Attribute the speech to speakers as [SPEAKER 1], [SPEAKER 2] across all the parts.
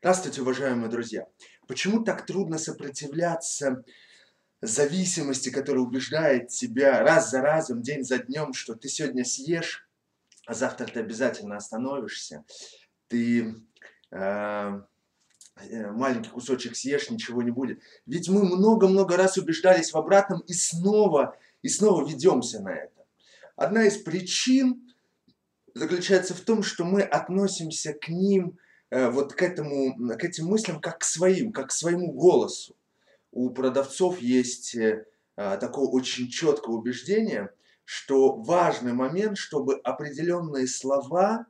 [SPEAKER 1] Здравствуйте, уважаемые друзья! Почему так трудно сопротивляться зависимости, которая убеждает тебя раз за разом, день за днем, что ты сегодня съешь, а завтра ты обязательно остановишься, ты э, э маленький кусочек съешь, ничего не будет. Ведь мы много-много раз убеждались в обратном и снова, и снова ведемся на это. Одна из причин заключается в том, что мы относимся к ним вот к, этому, к этим мыслям как к своим, как к своему голосу. У продавцов есть э, а, такое очень четкое убеждение, что важный момент, чтобы определенные слова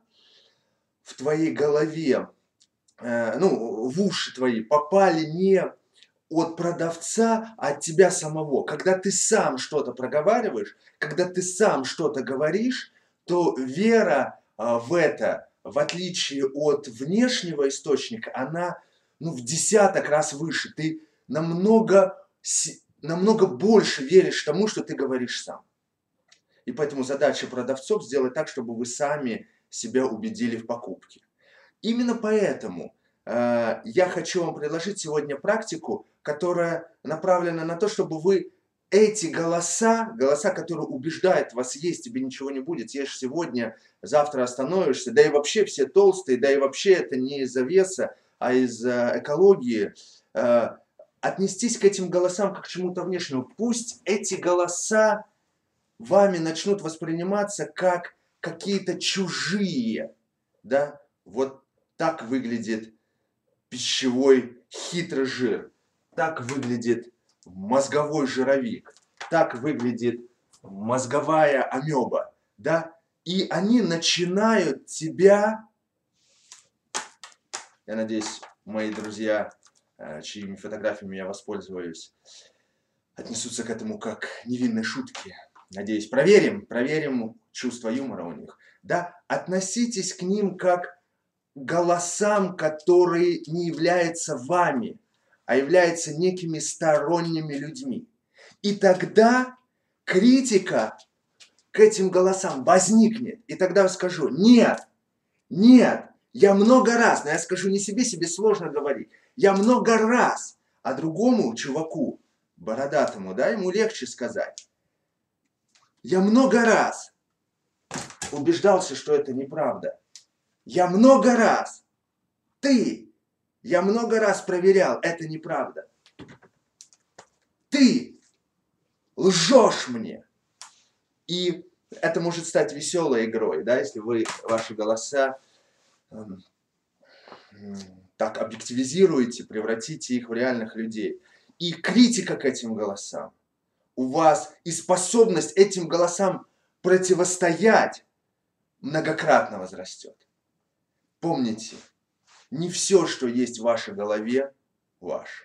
[SPEAKER 1] в твоей голове, э, ну, в уши твои попали не от продавца, а от тебя самого. Когда ты сам что-то проговариваешь, когда ты сам что-то говоришь, то вера а, в это в отличие от внешнего источника, она ну, в десяток раз выше. Ты намного, намного больше веришь тому, что ты говоришь сам. И поэтому задача продавцов сделать так, чтобы вы сами себя убедили в покупке. Именно поэтому э, я хочу вам предложить сегодня практику, которая направлена на то, чтобы вы эти голоса, голоса, которые убеждают вас есть, тебе ничего не будет, ешь сегодня, завтра остановишься, да и вообще все толстые, да и вообще это не из-за веса, а из-за экологии, э, отнестись к этим голосам как к чему-то внешнему. Пусть эти голоса вами начнут восприниматься как какие-то чужие, да, вот так выглядит пищевой хитрый жир, так выглядит мозговой жировик. Так выглядит мозговая амеба, да? И они начинают тебя, я надеюсь, мои друзья, э, чьими фотографиями я воспользуюсь, отнесутся к этому как невинной шутки. Надеюсь, проверим, проверим чувство юмора у них. Да, относитесь к ним как голосам, которые не являются вами а являются некими сторонними людьми. И тогда критика к этим голосам возникнет. И тогда я скажу, нет, нет, я много раз, но я скажу не себе, себе сложно говорить, я много раз, а другому чуваку, бородатому, да, ему легче сказать. Я много раз убеждался, что это неправда. Я много раз. Ты я много раз проверял, это неправда. Ты лжешь мне. И это может стать веселой игрой, да, если вы ваши голоса э, так объективизируете, превратите их в реальных людей. И критика к этим голосам у вас, и способность этим голосам противостоять многократно возрастет. Помните, не все, что есть в вашей голове, ваше.